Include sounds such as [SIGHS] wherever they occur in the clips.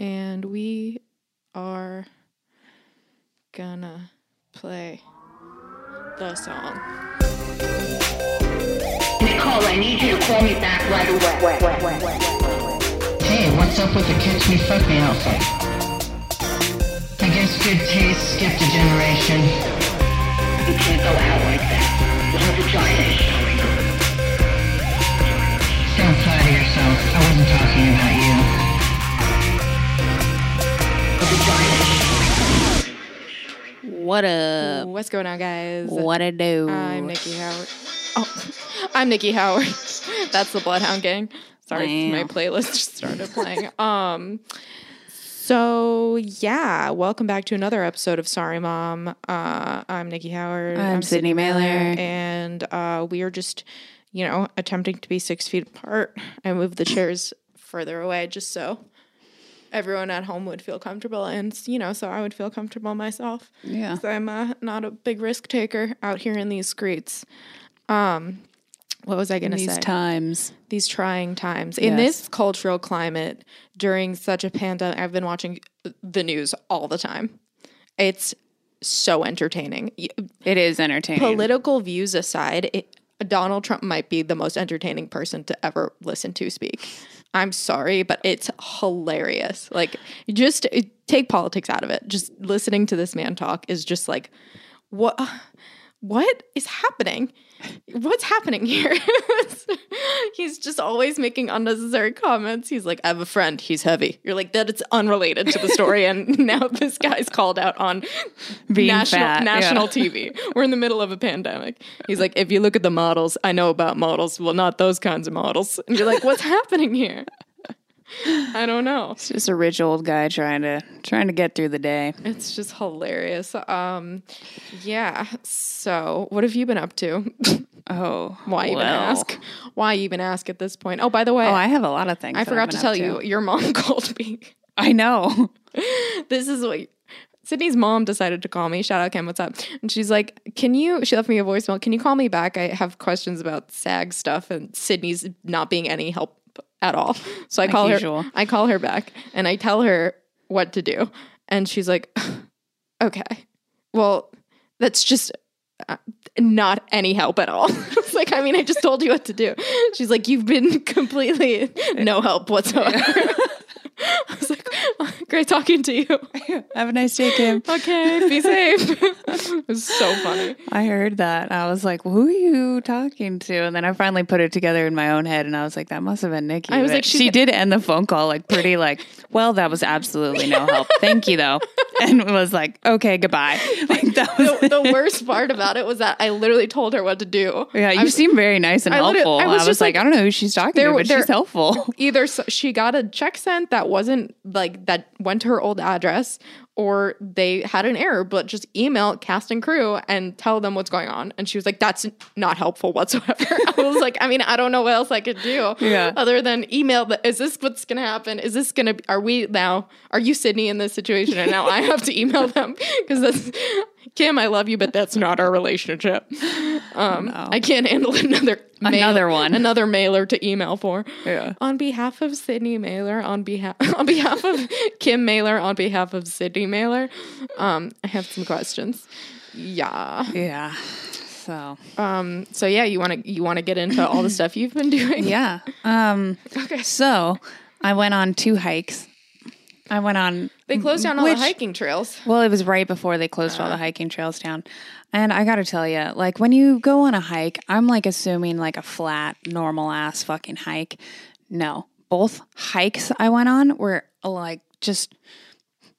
and we are gonna play the song. Nicole, I need you to call me back right away. Hey, what's up with the catch me fuck me outfit? I guess good taste skipped a generation. You can't go out like that. Your vagina is showing. Don't flatter yourself. I wasn't talking about you. What up? What's going on, guys? What a do? I'm Nikki Howard. Oh, [LAUGHS] I'm Nikki Howard. [LAUGHS] That's the Bloodhound Gang. Sorry, my playlist just started playing. [LAUGHS] um, so yeah, welcome back to another episode of Sorry Mom. Uh, I'm Nikki Howard. I'm Sydney Mailer. and uh, we are just, you know, attempting to be six feet apart. I moved the chairs further away just so everyone at home would feel comfortable, and you know, so I would feel comfortable myself. Yeah. I'm uh, not a big risk taker out here in these streets. Um, what was I going to These say? times. these trying times in Yes. this cultural climate during such a pandemic. I've been watching the news all the time. It's so entertaining. It is entertaining. Political views aside, it, Donald Trump might be the most entertaining person to ever listen to speak. I'm sorry, but it's hilarious. Like, just take politics out of it. Just listening to this man talk is just like, what? What is happening? What's happening here? [LAUGHS] he's just always making unnecessary comments. He's like, I have a friend. He's heavy. You're like, that it's unrelated to the story. and [LAUGHS] now this guy's called out on Being national fat, national yeah. TV. We're in the middle of a pandemic. He's like, if you look at the models, I know about models. Well, not those kinds of models. And you're like, what's happening here? I don't know. It's just a rich old guy trying to trying to get through the day. It's just hilarious. Um, yeah. So, what have you been up to? [LAUGHS] Oh, Why even well. ask? Why even ask at this point? Oh, by the way, Oh, I have a lot of things. I forgot to tell you, your mom [LAUGHS] called me. I know. [LAUGHS] this is what Sydney's mom decided to call me. Shout out Kim, what's up? And she's like, Can you she left me a voicemail, can you call me back? I have questions about SAG stuff and Sydney's not being any help at all. [LAUGHS] So I call usual. her I call her back and I tell her what to do. And she's like, [SIGHS] Okay. Well, that's just uh, not any help at all. [LAUGHS] like, I mean, I just told you what to do. She's like, You've been [LAUGHS] completely no help whatsoever. I was Great talking to you. [LAUGHS] have a nice day, Kim. [LAUGHS] Okay, be safe. [LAUGHS] it was so funny. I heard that. I was like, "Who are you talking to?" And then I finally put it together in my own head, and I was like, "That must have been Nikki." I was But like, she did end the phone call like pretty like, "Well, that was absolutely no help. Thank you, though," and it was like, "Okay, goodbye." Like that was. The, the worst part about it was that I literally told her what to do. yeah, you I- seem very nice and I helpful. I I was was, just like, like- I don't know who she's talking There- to, but there- she's helpful. Either s- she got a check sent that wasn't like that went to her old address, or they had an error. But just email cast and crew and tell them what's going on. And she was like, "That's not helpful whatsoever." [LAUGHS] I was like, "I mean, I don't know what else I could do, Yeah. other than email. The, is this what's gonna happen? Is this gonna? Are we now? Are you Sydney in this situation? And now I have to email them [LAUGHS] because that's Kim. I love you, but that's not our relationship. Um, I can't handle [LAUGHS] another mail- Another one. another mailer to email for. Yeah. On behalf of Sydney Mailer, on behalf [LAUGHS] on behalf of Kim Mailer, on behalf of Sydney Mailer, um, I have some questions. Yeah. Yeah. So Um. So yeah, you want to you want to get into all the [LAUGHS] stuff you've been doing? yeah. Um. Okay. So I went on two hikes. I went on They closed down all Which- the hiking trails. Well, it was right before they closed all the hiking trails down. And I got to tell you, like when you go on a hike, I'm like assuming like a flat, normal ass fucking hike. No, both hikes I went on were like just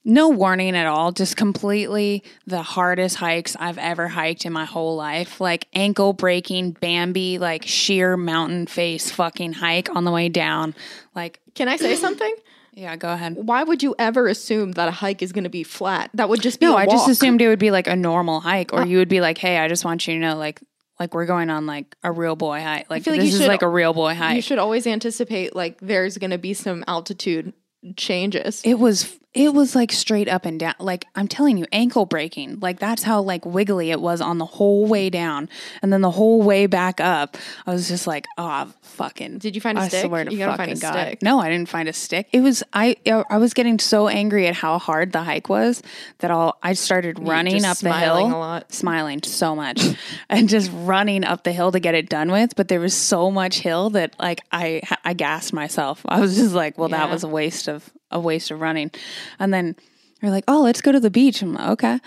no warning at all, just completely the hardest hikes I've ever hiked in my whole life. Like ankle breaking, Bambi, like sheer mountain face fucking hike on the way down. Like, Can I say something? [CLEARS THROAT] yeah, go ahead. Why would you ever assume that a hike is going to be flat? That would just be No, I just assumed it would be like a normal hike, or uh, you would be like, "Hey, I just want you to know, like, like we're going on like a real boy hike. Like feel like this is should- like a real boy hike. You should always anticipate like there's going to be some altitude changes. it was it was like straight up and down. Like I'm telling you, ankle breaking. Like that's how like wiggly it was on the whole way down, and then the whole way back up. I was just like, oh fucking. Did you find a I stick? Swear to You gotta find a God. stick. No, I didn't find a stick. It was I. I was getting so angry at how hard the hike was that I'll I started running up the hill, a lot. smiling so much, [LAUGHS] and just running up the hill to get it done with. But there was so much hill that like I I gassed myself. I was just like, well, that was a waste of a waste of running, and then. We're like, oh, let's go to the beach. I'm like, okay.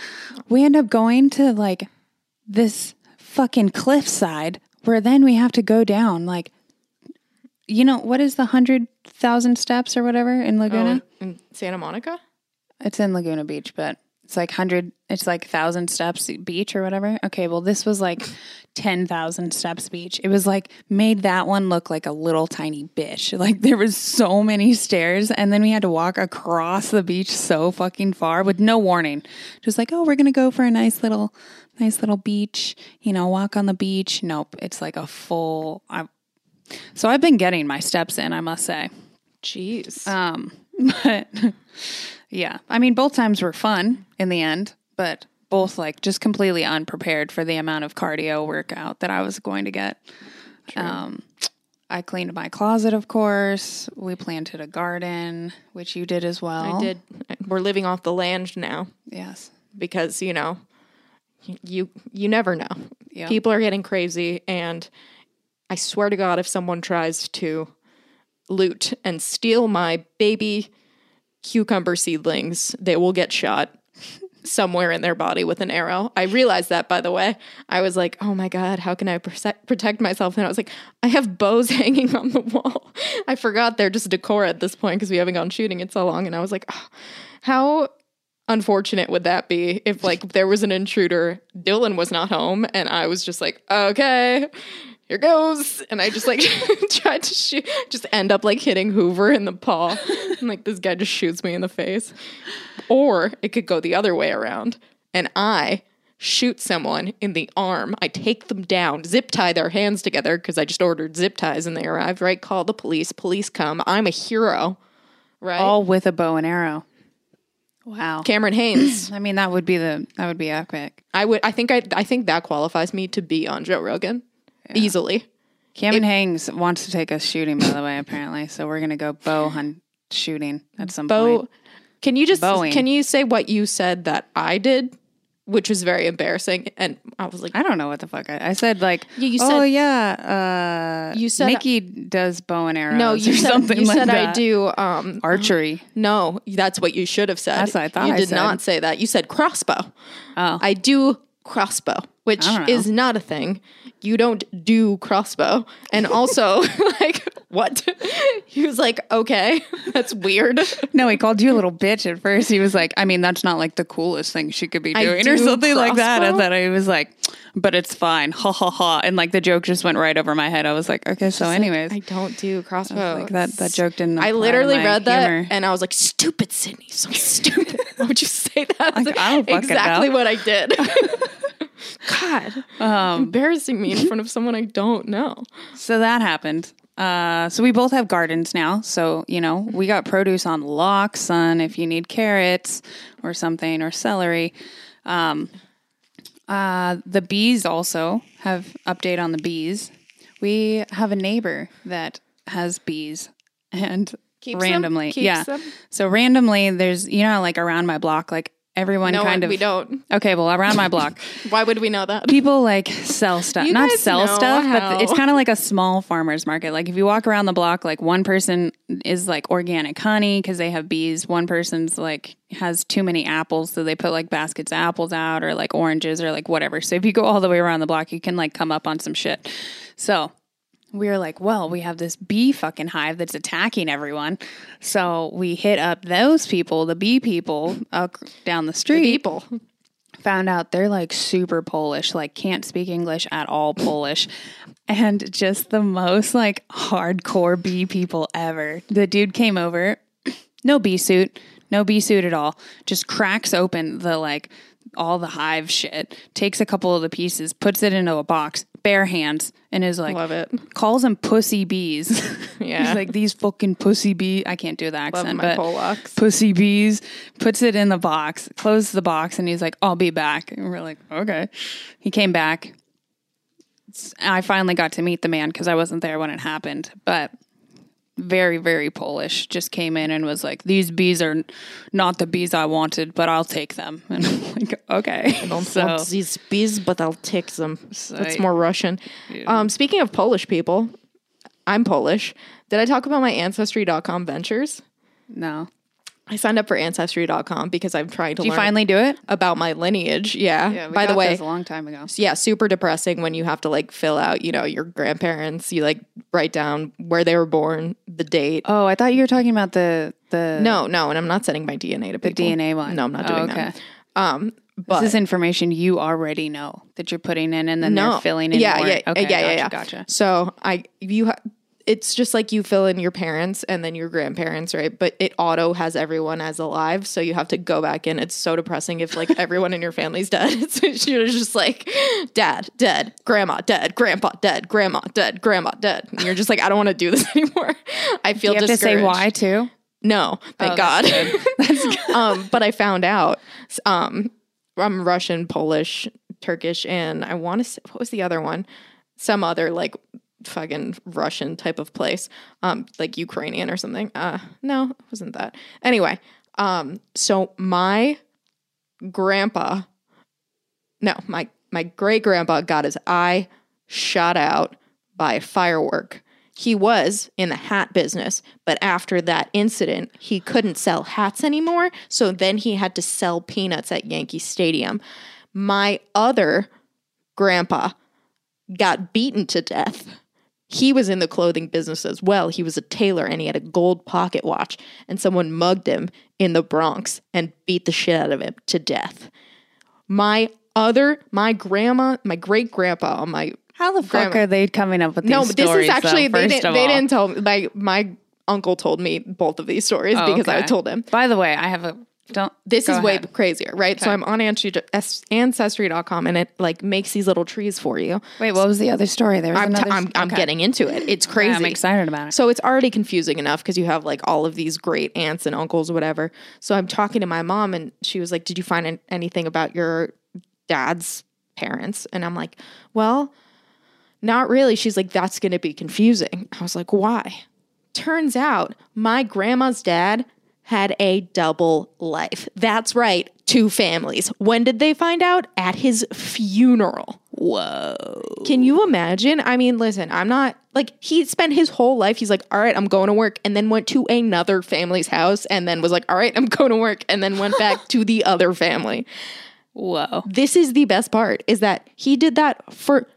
We end up going to like this fucking cliffside where then we have to go down like you know what is the hundred thousand steps or whatever in Laguna? Oh, in Santa Monica? It's in Laguna Beach, but it's like hundred. It's like thousand steps beach or whatever. Okay, well this was like [LAUGHS] ten thousand steps beach. It was like made that one look like a little tiny bitch. [LAUGHS] Like there was so many stairs, and then we had to walk across the beach so fucking far with no warning. Just like oh, we're gonna go for a nice little, nice little beach. You know, walk on the beach. Nope, it's like a full. I, so I've been getting my steps in. I must say. Jeez. Um, [LAUGHS] but yeah, I mean, both times were fun in the end, but both like just completely unprepared for the amount of cardio workout that I was going to get. Um, I cleaned my closet, of course. We planted a garden, which you did as well. I did. We're living off the land now Yes. because, you know, you you never know. Yeah. People are getting crazy and I swear to God if someone tries to loot and steal my baby cucumber seedlings, they will get shot somewhere in their body with an arrow. I realized that, by the way. I was like, oh my God, how can I protect myself? And I was like, I have bows [LAUGHS] hanging on the wall. I forgot they're just decor at this point because we haven't gone shooting in so long. And I was like, oh, how unfortunate would that be if like there was an intruder, Dylan was not home, and I was just like, okay. Here goes, and I just like [LAUGHS] tried to shoot, just end up like hitting Hoover in the paw, [LAUGHS] and like this guy just shoots me in the face. Or it could go the other way around, and I shoot someone in the arm. I take them down, zip tie their hands together because I just ordered zip ties and they arrived. Right, call the police. Police come. I'm a hero. Right, All with a bow and arrow. Wow. Cameron Hanes. [CLEARS THROAT] I mean, that would be the that would be epic. I would. I think. I. I think that qualifies me to be on Joe Rogan easily. Cameron Hanes wants to take us shooting, by the way, apparently. So we're gonna go bow hunt shooting at some Bo, point. can you just Boeing. can you say what you said that I did, which was very embarrassing? And I was like, I don't know what the fuck I, I said. Like, Yeah, you oh said- yeah, uh, You said- Nikki does bow and arrows. no, you or said something you like said I do. Um, archery. no, that's what you should have said. That's what I thought You I did said. not say that. You said crossbow. Oh, I do crossbow, which know. is not a thing. You don't do crossbow. And also, [LAUGHS] like, what? [LAUGHS] he was like, okay, [LAUGHS] that's weird. [LAUGHS] no, he called you a little bitch at first. He was like, I mean, that's not like the coolest thing she could be doing, or do something like that. And crossbow? then he was like, but it's fine, ha ha ha. And like the joke just went right over my head. I was like, okay, so anyways, I don't do crossbow. like that that joke didn't. I literally read that humor. and I was like, stupid Sydney, so stupid. Why would you say that? Like, I don't exactly what I did. God. Um, embarrassing me in front of someone I don't know. So that happened. Uh, so we both have gardens now. So, you know, we got produce on lock, son, if you need carrots or something or celery. Um, uh, the bees also have update on the bees. We have a neighbor that has bees and Keeps them? randomly, Keeps yeah. them? So randomly there's, you know, like around my block, like everyone No, kind of, we don't. okay, well around my block, [LAUGHS] Why would we know that? people like sell stuff You not sell stuff how. but it's kind of like a small farmers market like if you walk around the block like one person is like organic honey because they have bees one person's like has too many apples so they put like baskets of apples out or like oranges or like whatever so if you go all the way around the block you can like come up on some shit so we were like, well, we have this bee fucking hive that's attacking everyone. So we hit up those people, the bee people, up down the street People. found out they're like super Polish, like can't speak English at all Polish, and just the most like hardcore bee people ever. The dude came over, [CLEARS THROAT] no bee suit, no bee suit at all, just cracks open the like all the hive shit, takes a couple of the pieces, puts it into a box, bare hands, and is like Love it. calls them pussy bees. [LAUGHS] Yeah. He's like these fucking pussy bee. I can't do the Love accent, my but Polacks. pussy bees. Puts it in the box, closes the box, and he's like, "I'll be back." And we're like, "Okay." He came back. I finally got to meet the man because I wasn't there when it happened, but very, very Polish. Just came in and was like, "These bees are not the bees I wanted, but I'll take them." [LAUGHS] And I'm like, "Okay." I don't so, want these bees, but I'll take them. That's I- more Russian. Um, speaking of Polish people, I'm Polish. Did I talk about my Ancestry.com ventures? no. I signed up for Ancestry.com because I'm trying to Did you finally do it? about my lineage. Yeah. By the way, a long time ago. yeah, super depressing when you have to like fill out, you know, your grandparents. You like write down where they were born, the date. Oh, I thought you were talking about the the No, no, and I'm not sending my DNA to the people. DNA one. No, I'm not Oh, doing okay. that. Um, but this is information you already know that you're putting in, and then they're filling in. Yeah, more. yeah, okay, yeah, yeah, yeah. gotcha, Gotcha. So I, you, ha- it's just like you fill in your parents and then your grandparents, right? But it auto has everyone as alive, so you have to go back in. It's so depressing if like everyone in your family's dead. [LAUGHS] It's you're just like dad dead, grandma dead, grandpa dead, grandma dead, grandma dead. And you're just like I don't want to do this [LAUGHS] anymore. I feel You have to say why too. No, thank Oh, God. [LAUGHS] that's good. um, but I found out um, I'm Russian, Polish, Turkish, and I want to say, what was the other one? Some other like fucking Russian type of place, um, like Ukrainian or something. Uh, no, it wasn't that. Anyway, um, so my grandpa, no, my my great grandpa got his eye shot out by a firework. He was in the hat business, but after that incident, he couldn't sell hats anymore. So then he had to sell peanuts at Yankee Stadium. My other grandpa got beaten to death. He was in the clothing business as well. He was a tailor and he had a gold pocket watch, and someone mugged him in the Bronx and beat the shit out of him to death. My other, my grandma, my great grandpa on oh, my How the fuck Grandma- are they coming up with these no, but this stories, is actually though, they didn't they all? didn't tell me. My my uncle told me both of these stories Oh, because I told him. By the way, I have a don't. This is way ahead. crazier, right? So I'm on Ancestry- ancestry.com and it like makes these little trees for you. Wait, what was the other story? There was I'm, another. I'm, I'm getting into it. It's crazy. I'm excited about it. So it's already confusing enough because you have like all of these great aunts and uncles, whatever. So I'm talking to my mom and she was like, Did you find anything about your dad's parents? And I'm like, Well, not really. She's like, That's going to be confusing. I was like, Why? Turns out my grandma's dad had a double life. That's right, two families. When did they find out? At his funeral. Whoa. Can you imagine? I mean, listen, I'm not like he spent his whole life. He's like, all right, I'm going to work, and then went to another family's house, and then was like, all right, I'm going to work, and then went back to the other family. Whoa. This is the best part is that he did that for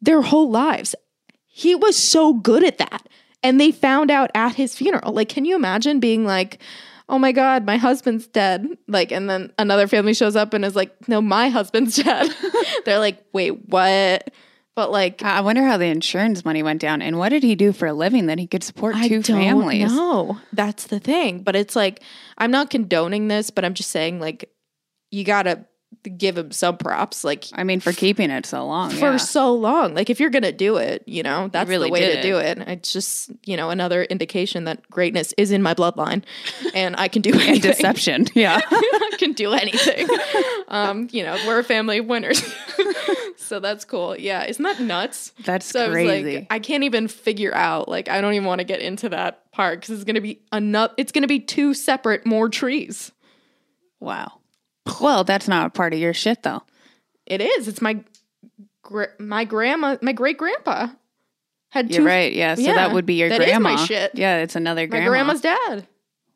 their whole lives. He was so good at that. And they found out at his funeral. Like, can you imagine being like, oh my God, my husband's dead? Like, and then another family shows up and is like, no, my husband's [LAUGHS] dead. They're like, wait, what? But like, I wonder how the insurance money went down, and what did he do for a living that he could support two families? No, that's the thing. But it's like I'm not condoning this, but I'm just saying like you gotta give him some props. Like I mean, for keeping it so long. for yeah. so long. Like if you're gonna do it, you know, that's really the way to do it. It's just you know another indication that greatness is in my bloodline, [LAUGHS] and I can do anything. deception. [LAUGHS] Yeah. I can do anything. um, you know, we're a family of winners. [LAUGHS] so that's cool. Yeah, isn't that nuts? That's so I crazy. like, I can't even figure out. Like, I don't even want to get into that part because it's gonna be another. It's gonna be two separate more trees. wow. Well, that's not a part of your shit, though. It is. It's my my grandma, my great grandpa had You're right. Yeah. So Yeah, that would be your that is my shit. Yeah. It's another My grandma's dad.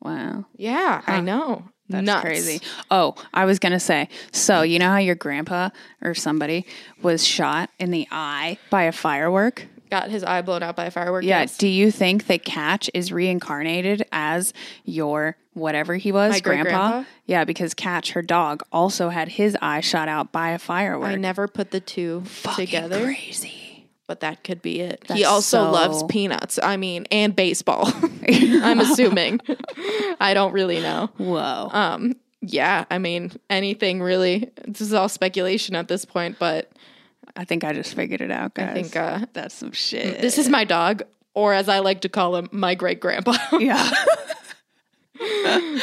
Wow. Yeah, I know. That's Nuts. crazy. Oh, I was going to say so, you know how your grandpa or somebody was shot in the eye by a firework? Got his eye blown out by a firework. Yeah. yes. Do you think that Catch is reincarnated as your whatever he was, My grandpa? Yeah, because Catch, her dog, also had his eye shot out by a firework. I never put the two Fucking together. Crazy. but that could be it. That's he also so- loves peanuts. I mean, and baseball. [LAUGHS] I'm assuming. I don't really know. Whoa. Um, yeah, I mean, anything really. This is all speculation at this point, but I think I just figured it out, guys. I think uh, that's some shit. this is my dog, or as I like to call him, my great grandpa. [LAUGHS] yeah.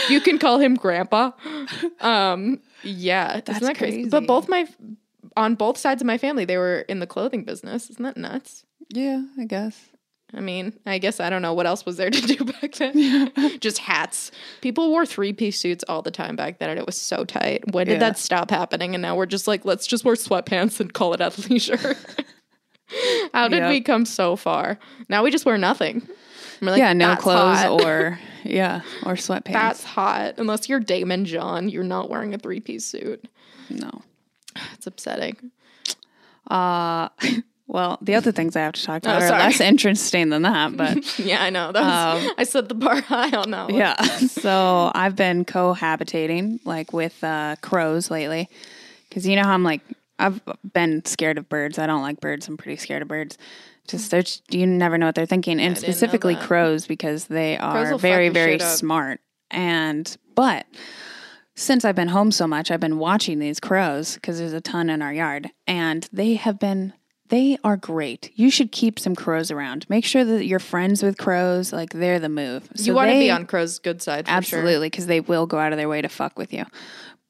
you can call him grandpa. Um, yeah, That's isn't that crazy? crazy. But both my on both sides of my family, they were in the clothing business. Isn't that nuts? yeah, I guess. I mean, I guess I don't know what else was there to do [LAUGHS] back then. Yeah. Just hats. People wore three piece suits all the time back then, and it was so tight. When did Yeah. that stop happening? And now we're just like, let's just wear sweatpants and call it athleisure. [LAUGHS] How did Yep. we come so far? Now we just wear nothing. We're like, yeah, no clothes hot." or yeah, or sweatpants. That's hot. Unless you're Daymond John, you're not wearing a three piece suit. no. [SIGHS] It's upsetting. Uh [LAUGHS] well, the other things I have to talk about Oh, are less [LAUGHS] interesting than that, but [LAUGHS] Yeah, I know. That was, I set the bar [LAUGHS] high on that one. Um, yeah. So I've been cohabitating like with uh, crows lately, because you know how I'm like I've been scared of birds. I don't like birds. I'm pretty scared of birds. Just they're you never know what they're thinking, and specifically crows because they are very very smart. And but since I've been home so much, I've been watching these crows because there's a ton in our yard, and they have been. They are great. You should keep some crows around. Make sure that you're friends with crows. Like they're the move. So you want to they- be on Crow's good side for sure. Absolutely, because they will go out of their way to fuck with you.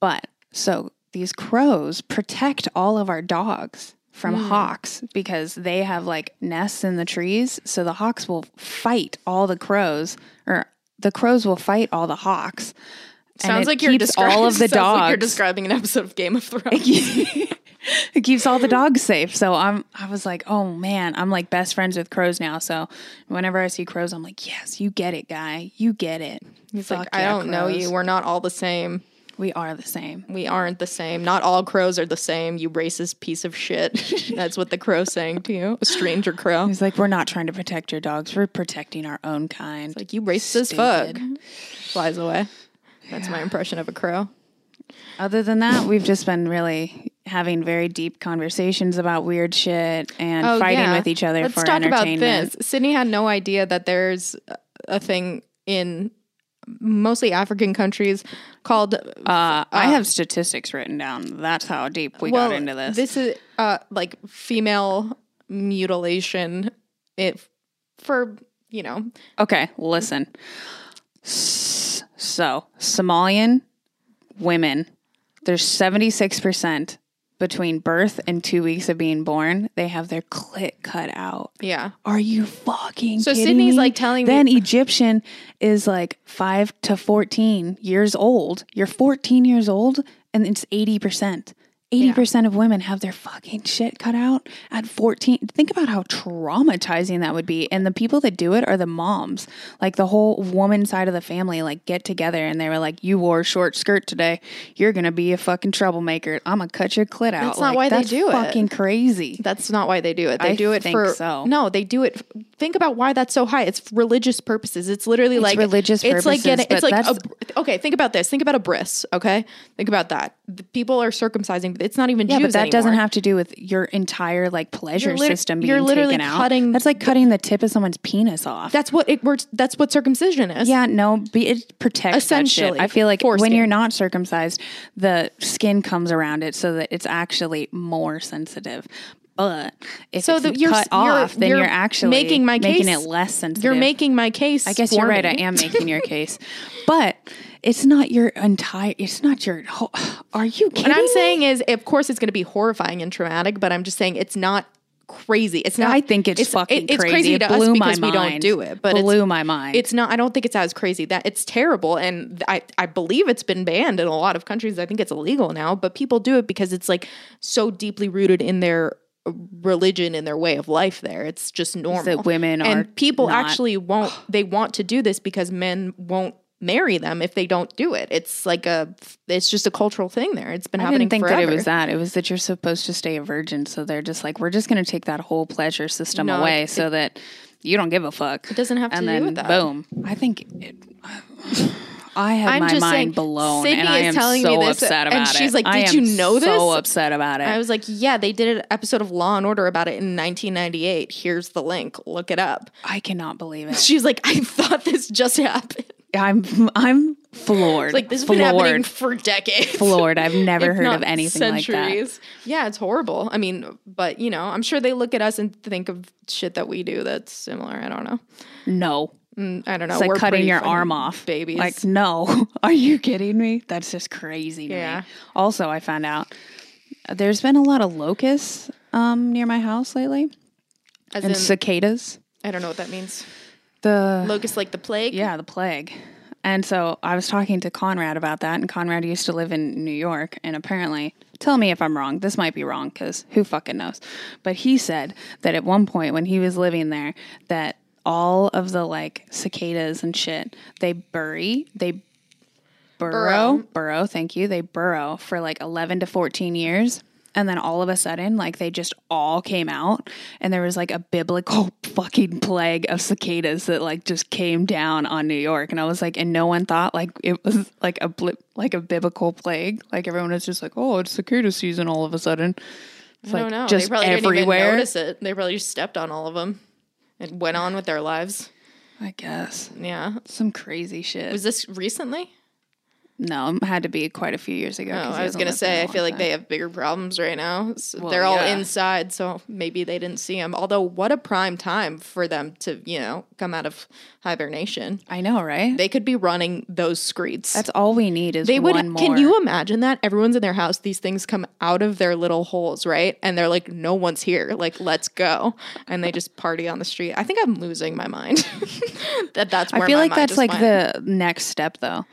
But so these crows protect all of our dogs from Hmm. hawks because they have like nests in the trees. So the hawks will fight all the crows, or the crows will fight all the hawks. And Sounds it like you're keeps describing all of [LAUGHS] the sounds like you're dogs. describing an episode of Game of [LAUGHS] Thrones. [LAUGHS] it keeps all the dogs safe. So I'm I was like, oh man, I'm like best friends with crows now. So whenever I see crows, I'm like, yes, you get it, guy. You get it. He's Fuck like, I don't know you. We're not all the same. We are the same. We aren't the same. Not all crows are the same. You racist piece of shit. [LAUGHS] That's what the crow's saying [LAUGHS] to you. A stranger crow. He's like, we're not trying to protect your dogs. We're protecting our own kind. Like you racist as fuck. Flies away. That's my impression of a crow. Other than that, we've just been really having very deep conversations about weird shit and fighting Oh, yeah. with each other Let's for talk about this. Sydney had no idea that there's a thing in mostly African countries called Uh, I have statistics written down. That's how deep we got into this. This is uh like female mutilation it for you know Okay, listen. So, Somalian women, there's 76% between birth and two weeks of being born, they have their clit cut out. yeah Are you fucking So Sydney's, me? like, telling me- then Egyptian is like 5 to 14 years old. You're 14 years old and it's 80%. 80% of women have their fucking shit cut out at 14. Think about how traumatizing that would be. And the people that do it are the moms. Like the whole woman side of the family like get together and they were like, "You wore a short skirt today. You're going to be a fucking troublemaker. I'm going to cut your clit out." That's not Like, why they that's do it. Fucking crazy. that's not why they do it they I do it think for so. no they do it think about why that's so high it's religious purposes it's literally like religious it's like getting it's like a, okay think about this think about a bris okay think about that the people are circumcising but it's not even Yeah, Jews but that anymore. doesn't have to do with your entire like pleasure You're lit- system being you're literally taken out. cutting That's like cutting the tip of someone's penis off. that's what it works that's what circumcision is yeah, no, be, it protects. Essentially, I feel like when you're not circumcised, the skin comes around it so that it's actually more sensitive. But if So it's that you're- cut you're- off, then you're you're, actually making my making case- it less sensitive. you're making my case I guess you're right. me. I am making your [LAUGHS] case, but it's not your entire. It's not your. whole- [SIGHS] Are you kidding? What I'm me? saying is, of course, it's going to be horrifying and traumatic, but I'm just saying it's not crazy. It's not. I think it's, fucking it- it's crazy. crazy It to blew us my because we don't do it. But blew it's, my mind. It's not. I don't think it's as crazy. That it's terrible, and I I believe it's been banned in a lot of countries. I think it's illegal now, but people do it because it's like so deeply rooted in their religion in their way of life there it's just normal that women are and people not- actually won't [SIGHS] they want to do this because men won't marry them if they don't do it it's like a it's just a cultural thing there it's been I happening didn't think forever. that it was that. It was that you're supposed to stay a virgin. So they're just like, we're just going to take that whole pleasure system No, away it- so that you don't give a fuck. It doesn't have to and do then with that. Boom. I think it. [SIGHS] I have I'm my just mind saying, blown, Sydney and I is am telling so me this, upset and about it. she's like, I "Did am you know So upset about it. I was like, yeah, they did an episode of Law and Order about it in 1998. Here's the link. Look it up. I cannot believe it. [LAUGHS] She's like, I thought this just happened. I'm I'm floored. Like this has floored, been happening for decades. floored. I've [LAUGHS] never heard of anything like that. Yeah, it's horrible. I mean, but you know, I'm sure they look at us and think of shit that we do that's similar. I don't know. No. Mm, I don't know. It's like We're cutting your arm off. babies. Like, no. [LAUGHS] Are you kidding me? That's just crazy to Yeah. me. Also, I found out there's been a lot of locusts um, near my house lately As and in, cicadas. I don't know what that means. The Locust like the plague. Yeah, the plague. And so I was talking to Conrad about that, and Conrad used to live in New York, and apparently, tell me if I'm wrong. This might be wrong because who fucking knows? But he said that at one point when he was living there, that all of the like cicadas and shit, they bury, they burrow, Burrow. burrow, thank you, they burrow for like 11 to 14 years. And then all of a sudden, like they just all came out, and there was like a biblical [LAUGHS] fucking plague of cicadas that like just came down on New York. And I was like, and no one thought like it was like a blip, like a biblical plague. Like everyone was just like, oh, it's cicada season all of a sudden. It's I like don't know. just they probably didn't everywhere. even notice it. They probably just stepped on all of them and went on with their lives. I guess Yeah. some crazy shit. Was this recently? No, it had to be quite a few years ago. Oh, I was gonna say. I feel like time. they have bigger problems right now. So Well, they're all yeah. inside, so maybe they didn't see them. Although, what a prime time for them to, you know, come out of hibernation. I know, right? They could be running those screeds. That's all we need is they would. one more. Can you imagine that? Everyone's in their house. These things come out of their little holes, right? And they're like, "No one's here. Like, let's go." And they just party on the street. I think I'm losing my mind. [LAUGHS] that that's. Where I feel like that's like went. the next step though.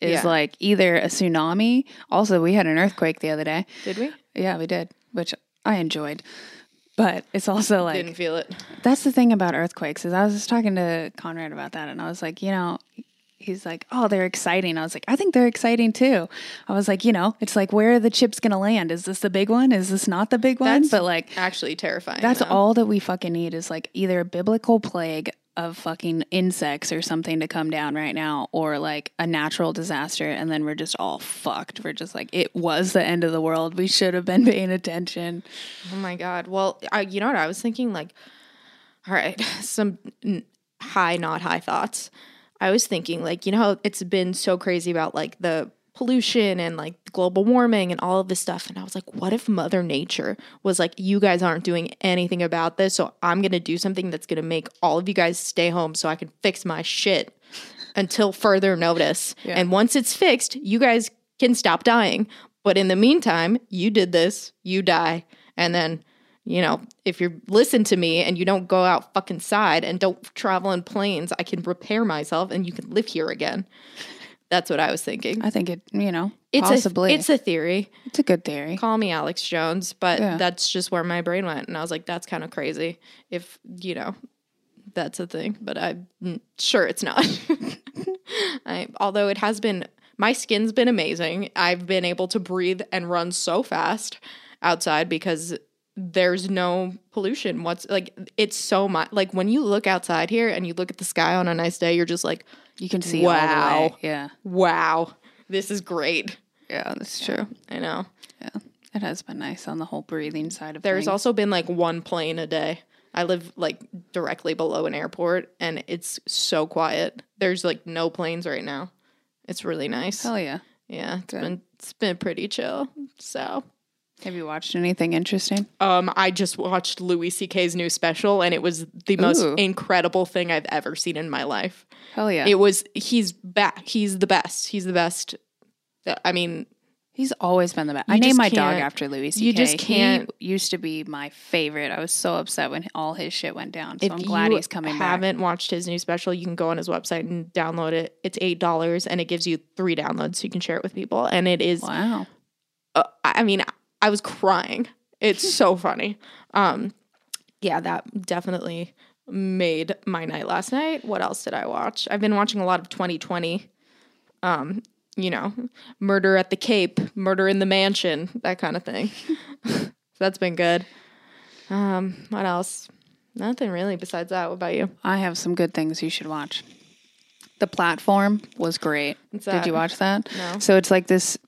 Is Yeah. like either a tsunami. Also, we had an earthquake the other day. Did we? Yeah, we did, which I enjoyed. But it's also like Didn't feel it. that's the thing about earthquakes is I was just talking to Conrad about that and I was like, you know, he's like, "Oh, they're exciting." I was like, "I think they're exciting too." I was like, you know, it's like where are the chips going to land? Is this the big one? Is this not the big one? That's but like Actually, terrifying. that's though. all that we fucking need is like either a biblical plague of fucking insects or something to come down right now or like a natural disaster and then we're just all fucked. We're just like it was the end of the world. We should have been paying attention. Oh my god. Well, I, you know what I was thinking? Like, all right, [LAUGHS] some high, not high thoughts. I was thinking, like, you know how it's been so crazy about like the pollution and like global warming and all of this stuff. And I was like, what if Mother Nature was like, you guys aren't doing anything about this, so I'm gonna do something that's gonna make all of you guys stay home so I can fix my shit until further notice. And once it's fixed, you guys can stop dying. But in the meantime, you did this, you die. And then, you know, if you listen to me and you don't go out fucking side and don't travel in planes, I can repair myself and you can live here again. That's what I was thinking. I think it, you know, It's possibly a it's a theory. it's a good theory. Call me Alex Jones, but Yeah. that's just where my brain went and I was like that's kind of crazy if, you know, that's a thing, but I'm sure it's not. [LAUGHS] I, although it has been, my skin's been amazing. I've been able to breathe and run so fast outside because there's no pollution. What's like, it's so much. Like when you look outside here and you look at the sky on a nice day, you're just like, You can see all the way. Wow. Yeah. wow, this is great. Yeah, that's true. I know. Yeah. It has been nice on the whole breathing side of There's things. also been like one plane a day. I live like directly below an airport and it's so quiet. There's like no planes right now. It's really nice. Hell yeah. Yeah, it's been it's been pretty chill. So, Have you watched anything interesting? um I just watched Louis CK's new special and it was the most incredible thing I've ever seen in my life. Hell yeah. It was he's back. He's the best. He's the best. I mean, He's always been the best. I named my dog after Louis C.K. you just can't- He used to be my favorite. I was so upset when all his shit went down. So if I'm glad he's coming back. If you haven't watched his new special, you can go on his website and download it. It's eight dollars, and it gives you three downloads, so you can share it with people. And it is, Wow. uh, I mean, I was crying. It's so funny. Um, yeah, that definitely made my night last night. What else did I watch? I've been watching a lot of 2020. Um, you know, Murder at the Cape, Murder in the Mansion, that kind of thing. so [LAUGHS] that's been good. Um, what else? Nothing really besides that. What about you? I have some good things you should watch. The platform was great. Did you watch that? No. So it's like this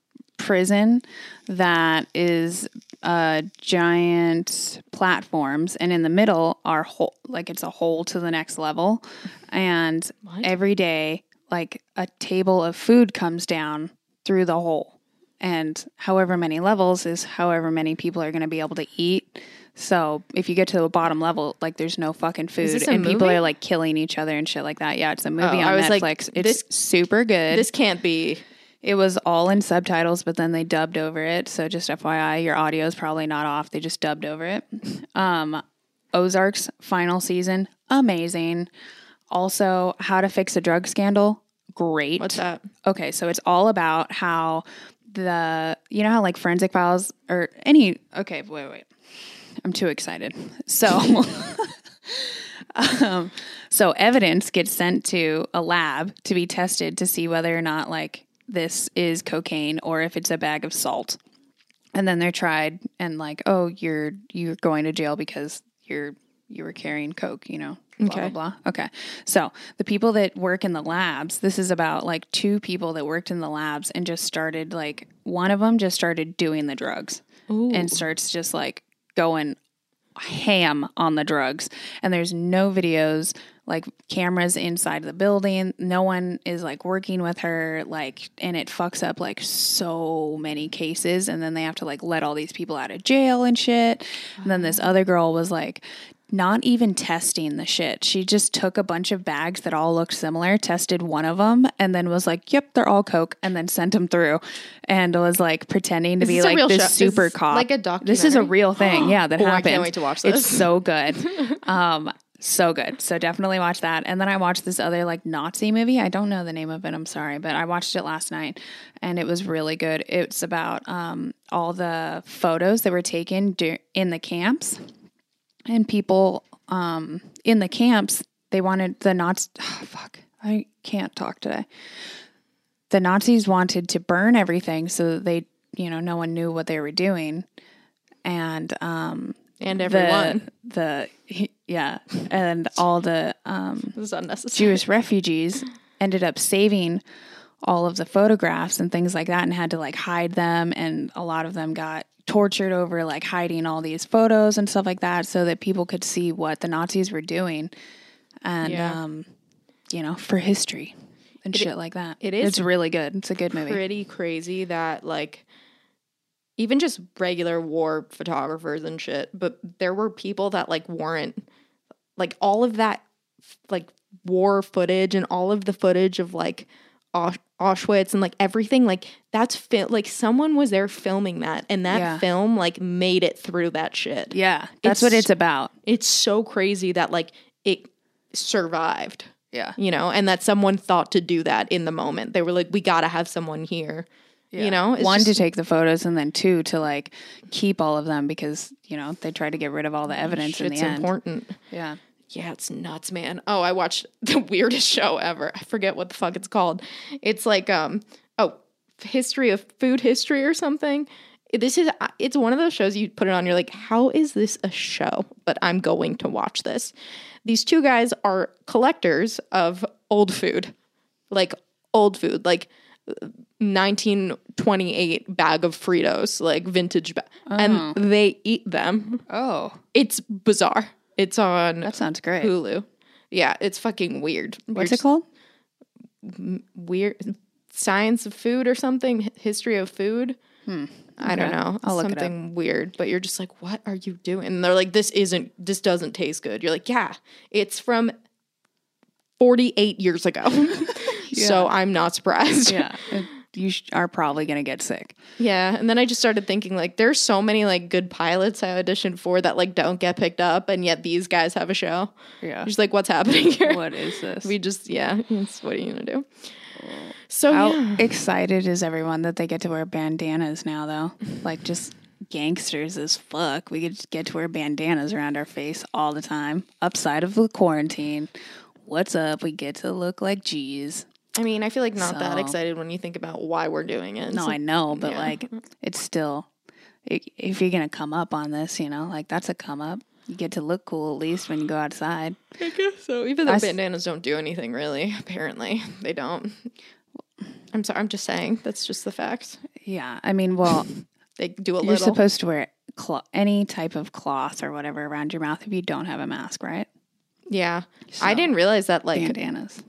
prison that is uh giant platforms and in the middle are hole like it's a hole to the next level and every day like a table of food comes down through the hole. And however many levels is however many people are going to be able to eat. So if you get to the bottom level, like there's no fucking food, and people are like killing each other and shit like that. Yeah, it's a movie Oh, on I was Netflix. like, it's this- super good. This can't be. It was all in subtitles, but then they dubbed over it. So just FYI, your audio is probably not off. They just dubbed over it. [LAUGHS] Um, Ozark's final season, amazing. Also, How to Fix a Drug Scandal, great. What's that? Okay, so it's all about how the you know how like forensic files or any okay, wait, wait. I'm too excited. So [LAUGHS] um so evidence gets sent to a lab to be tested to see whether or not like this is cocaine or if it's a bag of salt. And then they're tried and like, oh, you're you're going to jail because you're you were carrying coke, you know. Blah, Okay. blah blah. Okay. So the people that work in the labs, this is about like two people that worked in the labs and just started like one of them just started doing the drugs and starts just like going ham on the drugs. And there's no videos, like cameras inside the building. No one is like working with her, like, and it fucks up like so many cases. And then they have to like let all these people out of jail and shit. And then this other girl was like, not even testing the shit. She just took a bunch of bags that all looked similar, tested one of them, and then was like, "Yep, they're all coke," and then sent them through, and was like pretending to Is be like this show? super Is this cop. like a doctor, This is a real thing, [GASPS] yeah, that Oh, I happened. can't wait to watch this. It's so good, [LAUGHS] um, so good. So definitely watch that. And then I watched this other like Nazi movie. I don't know the name of it. I'm sorry, but I watched it last night, and it was really good. It's about um, all the photos that were taken in the camps and people um, in the camps they wanted the Nazis. [SIGHS] fuck, I can't talk today. The Nazis wanted to burn everything so that they, you know, no one knew what they were doing, and um, And everyone. the yeah, and all the um, [LAUGHS] this is unnecessary. Jewish refugees ended up saving all of the photographs and things like that and had to like hide them and a lot of them got tortured over like hiding all these photos and stuff like that so that people could see what the Nazis were doing and Yeah. um you know for history and shit like that. it is It's really good. It's a good movie. pretty crazy that like even just regular war photographers and shit but there were people that like weren't like all of that like war footage and all of the footage of like Ausch- Auschwitz and like everything like that's fil- like someone was there filming that and that Yeah. film like made it through that shit Yeah, that's what It's- it's about. it's so crazy that like it survived Yeah. you know and that someone thought to do that in the moment they were like we got to have someone here you know It's one just- to take the photos and then two to like keep all of them because you know they try to get rid of all the evidence in It's the end. important. Yeah. Yeah, it's nuts, man. Oh, I watched [LAUGHS] the weirdest show ever. I forget what the fuck it's called. It's like um oh, history of food history or something. This is it's one of those shows you put it on you're like, "How is this a show?" But I'm going to watch this. These two guys are collectors of old food. Like old food, like 1928 bag of Fritos, like vintage ba- and oh. they eat them. Oh, It's bizarre. It's on that sounds great. Hulu. Yeah, it's fucking weird. What's You're it called? Weird science of food or something. History of food. Hmm. I don't know. I'll look it up. something weird. But you're just like, what are you doing? And they're like, this isn't. This doesn't taste good. You're like, yeah, it's from 48 years ago. [LAUGHS] So I'm not surprised. Yeah, [LAUGHS] you are probably gonna get sick. Yeah, and then I just started thinking like there's so many like good pilots I auditioned for that like don't get picked up and yet these guys have a show. Yeah. Just like what's happening here? What is this? We just yeah, what are you gonna do? So How yeah. excited is everyone that they get to wear bandanas now, though? [LAUGHS] Like just gangsters as fuck. We could get to wear bandanas around our face all the time. Upside of the quarantine. What's up? We get to look like G's. I mean, I feel like not that excited when you think about why we're doing it. No, So- I know, but yeah. like it's still if you're gonna come up on this, you know, like that's a come up. You get to look cool at least when you go outside. I guess so. Even though I bandanas don't do anything really, [LAUGHS] apparently they don't. I'm sorry. I'm just saying that's just the fact. Yeah, I mean, well, [LAUGHS] They do a little you're supposed to wear any type of cloth or whatever around your mouth if you don't have a mask, right? yeah, I didn't realize that like Bandanas.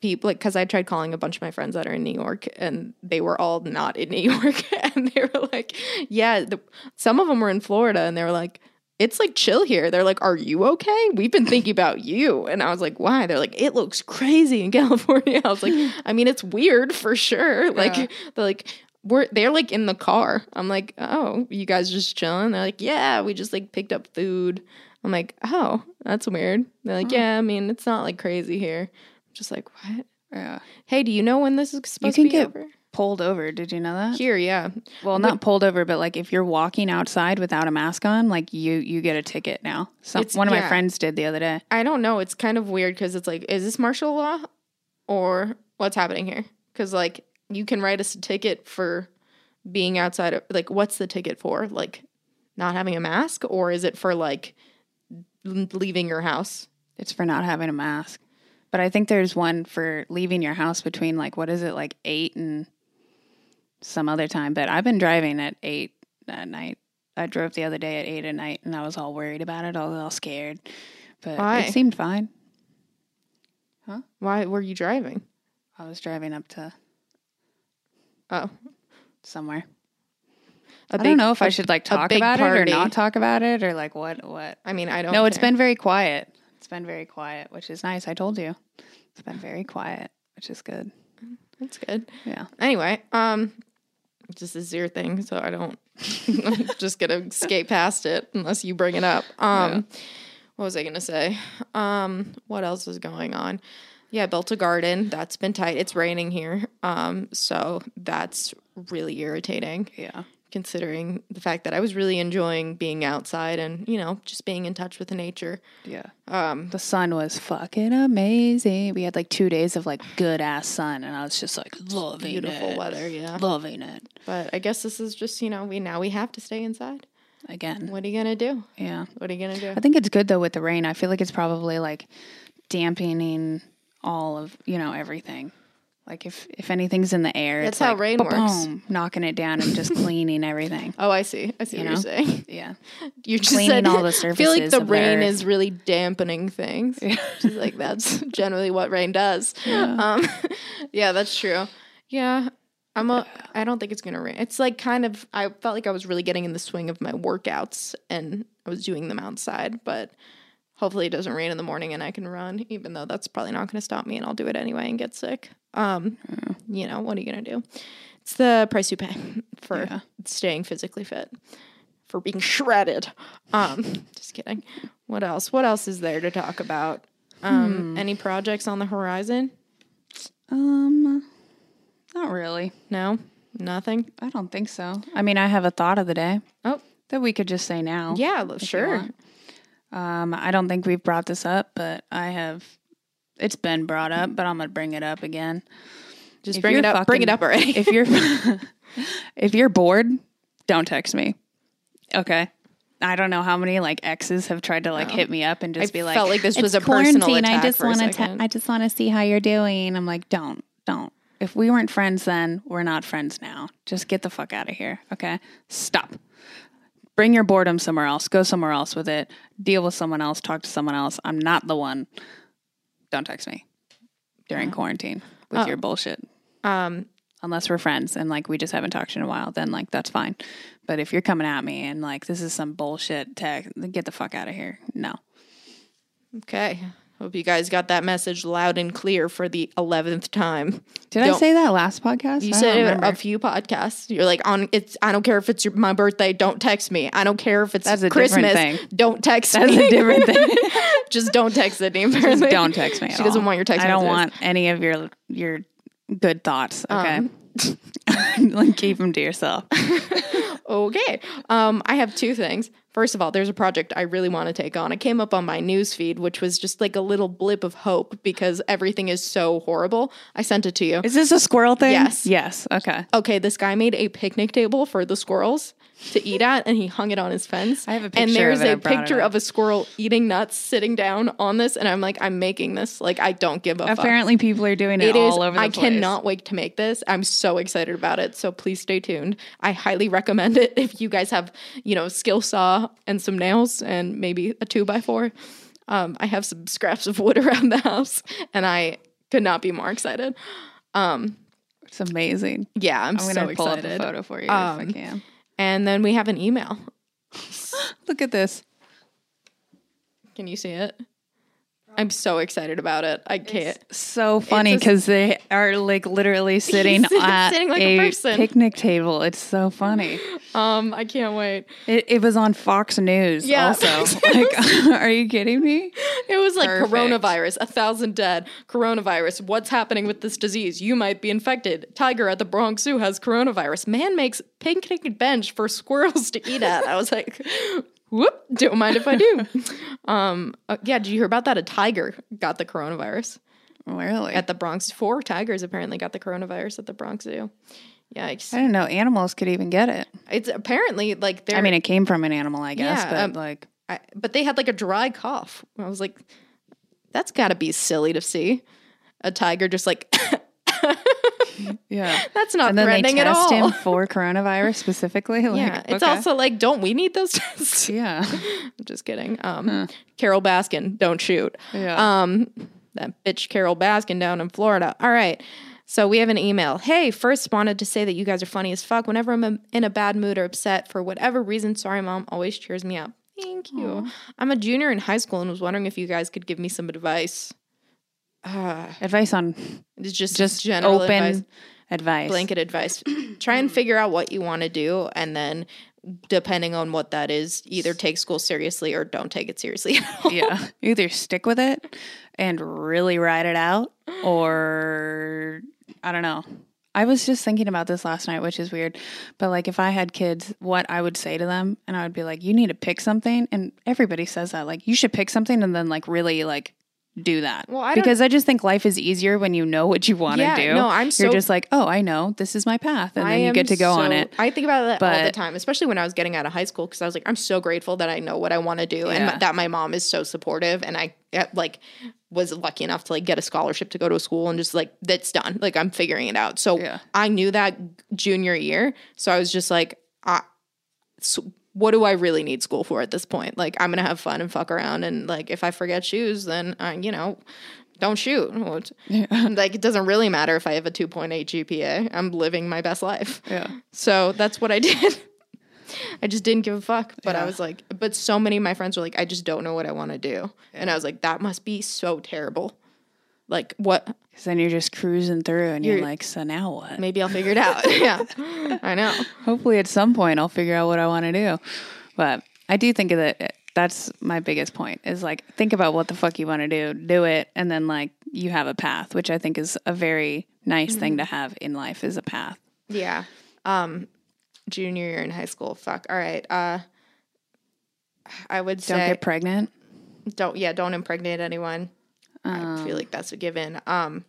People like because I tried calling a bunch of my friends that are in New York and they were all not in New [LAUGHS] York and they were like, yeah, the, some of them were in Florida and they were like, it's like chill here. They're like, are you okay? We've been thinking about you. And I was like, why? They're like, it looks crazy in [LAUGHS] California. I was like, I mean, it's weird for sure. Like, they're like, we're they're like in the car. I'm like, oh, you guys just chilling? They're like, yeah, we just like picked up food. I'm like, oh, that's weird. They're like, hmm. yeah, I mean, it's not like crazy here. Just like, what? Yeah. Hey, do you know when this is supposed can to be get- over? Pulled over. Did you know that? Here, yeah. Well, not pulled over, but like if you're walking outside without a mask on, like you you get a ticket now. Some, It's- one of yeah. my friends did the other day. I don't know. It's kind of weird because it's like, is this martial law or what's happening here? Because like you can write us a ticket for being outside of like what's the ticket for? Like not having a mask or is it for like l- leaving your house? It's for not having a mask. But I think there's one for leaving your house between like what is it like eight and some other time. But I've been driving at eight at night. I drove the other day at eight at night, and I was all worried about it. I was all scared, but Why? it seemed fine. Huh? Why were you driving? I was driving up to Oh, somewhere. I don't know if I should like talk about it or not talk about it or like what what. I mean, I don't. No, it's been very quiet. It's been very quiet, which is nice. I told you, it's been very quiet, which is good. That's good. Yeah. Anyway, um, this is your thing, so I don't. I'm [LAUGHS] just gonna skate past it unless you bring it up. Um, what was I gonna say? Um, what else is going on? Yeah, built a garden. That's been tight. It's raining here, um, so that's really irritating. Yeah. Considering the fact that I was really enjoying being outside and you know just being in touch with nature. Yeah. Um, the sun was fucking amazing. We had like two days of like good ass sun, and I was just like loving it. Beautiful it. weather, yeah. Loving it But I guess this is just you know we now we have to stay inside. again. What are you gonna do? Yeah. What are you gonna do? I think it's good though with the rain. I feel like it's probably like dampening all of you know everything. Like if if anything's in the air, That's it's how like, rain works. knocking it down and just [LAUGHS] cleaning everything. Oh, I see. I see You what know? you're saying. [LAUGHS] Yeah. You just Cleaning said, all the [LAUGHS] I feel like the of the rain is really dampening things. Just like that's generally what rain does. Um, yeah, that's true. Yeah, I'm a. I don't think it's gonna rain. It's like kind of. I felt like I was really getting in the swing of my workouts, and I was doing them outside. But hopefully, it doesn't rain in the morning, and I can run. Even though that's probably not gonna stop me, and I'll do it anyway and get sick. Um, you know what are you gonna do? It's the price you pay [LAUGHS] for Yeah. staying physically fit, for being shredded. Um, [LAUGHS] just kidding. What else? What else is there to talk about? Um, Hmm. any projects on the horizon? Um, not really. No, nothing. I don't think so. I mean, I have a thought of the day Oh, that we could just say now. yeah, l- if you sure. Um, I don't think we've brought this up, but I have. It's been brought up, but I'm gonna bring it up again. Just If bring it up. bring it up already. [LAUGHS] If you're [LAUGHS] if you're bored, don't text me. Okay. I don't know how many like exes have tried to like oh. hit me up and just I be like, felt like this was "It's a personal attack I just want to. second." I just want to see how you're doing. I'm like, don't, don't. If we weren't friends then, we're not friends now. Just get the fuck out of here. Okay, stop. Bring your boredom somewhere else. Go somewhere else with it. Deal with someone else. Talk to someone else. I'm not the one. Don't text me during quarantine with your bullshit um, unless we're friends and like we just haven't talked in a while, then like that's fine. But if you're coming at me and like this is some bullshit tech, get the fuck out of here. No. okay. Hope you guys got that message loud and clear for the eleventh time. Did I Don't- say that last podcast? You I said it a few podcasts. You're like on it's. I don't care if it's your, my birthday. Don't text me. I don't care if it's That's a Christmas. thing. Don't text That's me. a different thing. [LAUGHS] Just don't text Sydney. Just don't text me. At She doesn't all. want your text I don't messages. want any of your your good thoughts. Okay. Um. [LAUGHS] like [LAUGHS] keep them to yourself. Okay. Um, I have two things. First of all, there's a project I really want to take on. It came up on my news feed, which was just like a little blip of hope because everything is so horrible. I sent it to you. Is this a squirrel thing? Yes. Yes. Okay. Okay, this guy made a picnic table for the squirrels to eat at, and he hung it on his fence. I have a and picture there's of it. I a picture of a squirrel eating nuts, sitting down on this, and I'm like, I'm making this. Like, I don't give a fuck. Apparently, people are doing it, It is. all over the I place. cannot wait to make this. I'm so excited about it. So please stay tuned. I highly recommend it [LAUGHS] if you guys have, you know, skill saw and some nails and maybe a two by four. Um, I have some scraps of wood [LAUGHS] around the house, and I Could not be more excited. Um, It's amazing. yeah, I'm, I'm gonna so pull excited. up a photo for you Um, if I can. And then we have an email. [GASPS] Look at this. Can you see it? I'm so excited about it. I can't. So funny because they are like literally [LAUGHS] sitting at sitting like a, a picnic table. It's so funny. [LAUGHS] Um, I can't wait. It, it was on Fox News. Yeah. Also, [LAUGHS] like, are you kidding me? It was like Perfect. coronavirus, a thousand dead. Coronavirus, what's happening with this disease? You might be infected. Tiger at the Bronx Zoo has coronavirus. Man makes picnic bench for squirrels to eat at. I was like, whoop, don't mind if I do. [LAUGHS] Um, uh, yeah, did you hear about that? A tiger got the coronavirus Really? at the Bronx. Four tigers apparently got the coronavirus at the Bronx Zoo. Yikes. I didn't know animals could even get it. It's apparently like they're. I mean, it came from an animal, I guess, Yeah, but um, like, I, but they had like a dry cough. I was like, that's got to be silly to see. A tiger just like, [LAUGHS] yeah. [LAUGHS] that's not And threatening at all. him for coronavirus specifically. [LAUGHS] Like, yeah, it's okay. also like, don't we need those [LAUGHS] tests? yeah, I'm just kidding. Um, Carole Baskin, don't shoot. yeah. Um, that bitch Carole Baskin down in Florida. All right. So we have an email. Hey, first wanted to say that you guys are funny as fuck. Whenever I'm in a bad mood or upset for whatever reason, sorry mom always cheers me up. Thank you. I'm a junior in high school and was wondering if you guys could give me some advice. Uh, [SIGHS] advice on just just general open advice, advice. blanket advice. [CLEARS THROAT] Try and figure out what you want to do, and then depending on what that is, either take school seriously or don't take it seriously. yeah. [LAUGHS] Either stick with it and really ride it out, or I don't know. I was just thinking about this last night, which is weird. But like, if I had kids, what I would say to them, and I would be like, you need to pick something. And everybody says that. Like, you should pick something and then like really like do that. Well, I because I just think life is easier when you know what you want to Yeah, do. no, I'm so- You're just like, oh, I know this is my path. And I then you get to go on it. I think about that but, all the time, especially when I was getting out of high school, because I was like, I'm so grateful that I know what I want to do, and Yeah. my- that my mom is so supportive, and I uh, like was lucky enough to like get a scholarship to go to a school and just like that's done. Like I'm figuring it out. So Yeah. I knew that junior year, so I was just like, I, so what do I really need school for at this point? Like I'm gonna have fun and fuck around, and like if I forget shoes, then I, you know. Don't shoot. Like it doesn't really matter if I have a 2.8 GPA. I'm living my best life. Yeah. So that's what I [LAUGHS] did. I just didn't give a fuck. But I was like, but so many of my friends were like, I just don't know what I want to do. And I was like, that must be so terrible. Like, what? Because then you're just cruising through and you're, You're- like, so now what? Maybe I'll figure it out. [LAUGHS] yeah. I know. Hopefully, at some point, I'll figure out what I want to do. But I do think that. That's my biggest point is like, think about what the fuck you want to do, do it, and then like you have a path, which I think is a very nice thing to Mm-hmm. have in life is a path. Yeah. Um, junior year in high school. Fuck. All right. Uh, I would say Don't get pregnant. don't yeah don't impregnate anyone i Um, feel like that's a given. Um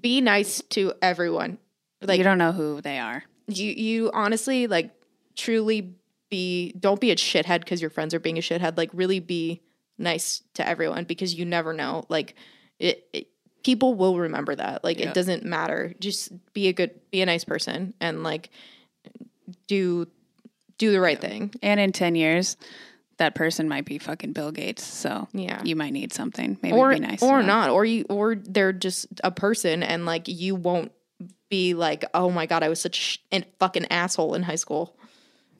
be nice to everyone. Like you don't know who they are. you you honestly like truly be don't be a shithead because your friends are being a shithead. Like really be nice to everyone because you never know. Like it, it people will remember that. Like Yeah. it doesn't matter. Just be a good be a nice person and like do do the right thing. And in 10 years, that person might be fucking Bill Gates. So Yeah. you might need something. Maybe or be nice. or not or you or they're just a person and like you won't be like oh my god i was such a fucking asshole in high school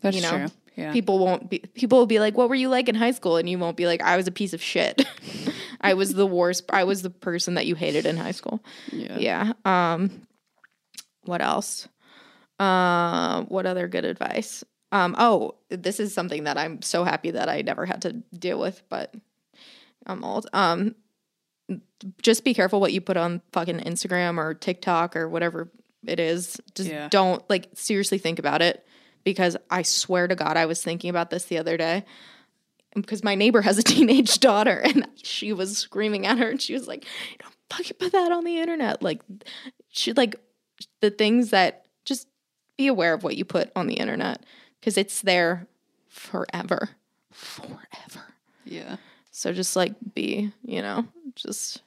That's you know true. Yeah. people won't be people will be like what were you like in high school and you won't be like i was a piece of shit [LAUGHS] i was the worst i was the person that you hated in high school yeah. yeah um what else uh what other good advice um oh this is something that i'm so happy that i never had to deal with but i'm old. Um just be careful what you put on fucking instagram or tiktok or whatever it is. Just Yeah. don't like seriously think about it because i swear to god i was thinking about this the other day because my neighbor has a [LAUGHS] teenage daughter and she was screaming at her and she was like don't fucking put that on the internet. Like she like the things that just be aware of what you put on the internet because it's there forever forever Yeah. so just like be you know just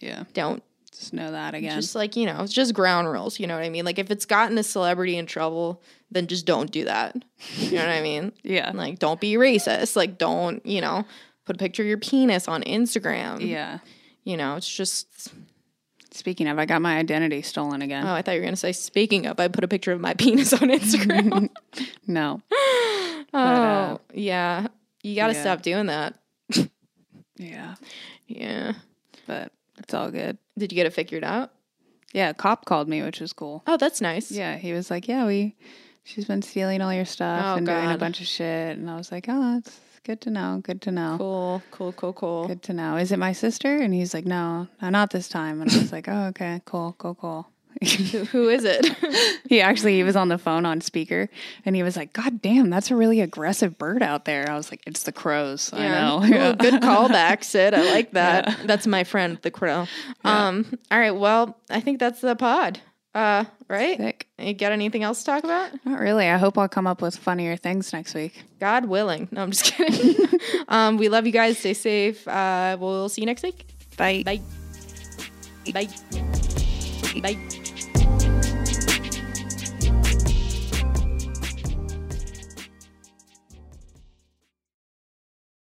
Yeah. don't Just know that again. just like you know it's just ground rules you know what i mean like if it's gotten a celebrity in trouble then just don't do that you know what i [LAUGHS] mean yeah. like don't be racist like don't you know put a picture of your penis on instagram yeah. you know it's just Speaking of, I got my identity stolen again. Oh, I thought you were gonna say. Speaking of, I put a picture of my [LAUGHS] penis on Instagram. [LAUGHS] No. [LAUGHS] Uh, oh, yeah. You got to yeah. stop doing that. Yeah. Yeah. But it's all good. Did you get it figured out? Yeah, a cop called me, which was cool. Oh, that's nice. Yeah, he was like, "Yeah, we, she's been stealing all your stuff Oh, and doing a bunch of shit," and I was like, "Oh, it's good to know. Good to know. Cool. Cool. Cool. Cool. Good to know. Is it my sister?" And he's like, "No, no, not this time." And I was like, "Oh, okay, cool, cool, cool." Who- Who is it? [LAUGHS] he actually he was on the phone on speaker, and he was like, "God damn, that's a really aggressive bird out there." I was like, "It's the crows." I know. Cool. Good callback, [LAUGHS] Sid. I like that. That's my friend, the crow. Um. All right. Well, I think that's the pod. Uh. Right. Sick. You got anything else to talk about? Not really. I hope I'll come up with funnier things next week. God willing. No, I'm just kidding. [LAUGHS] um. We love you guys. Stay safe. Uh. We'll see you next week. Bye. Bye. Bye. Bye.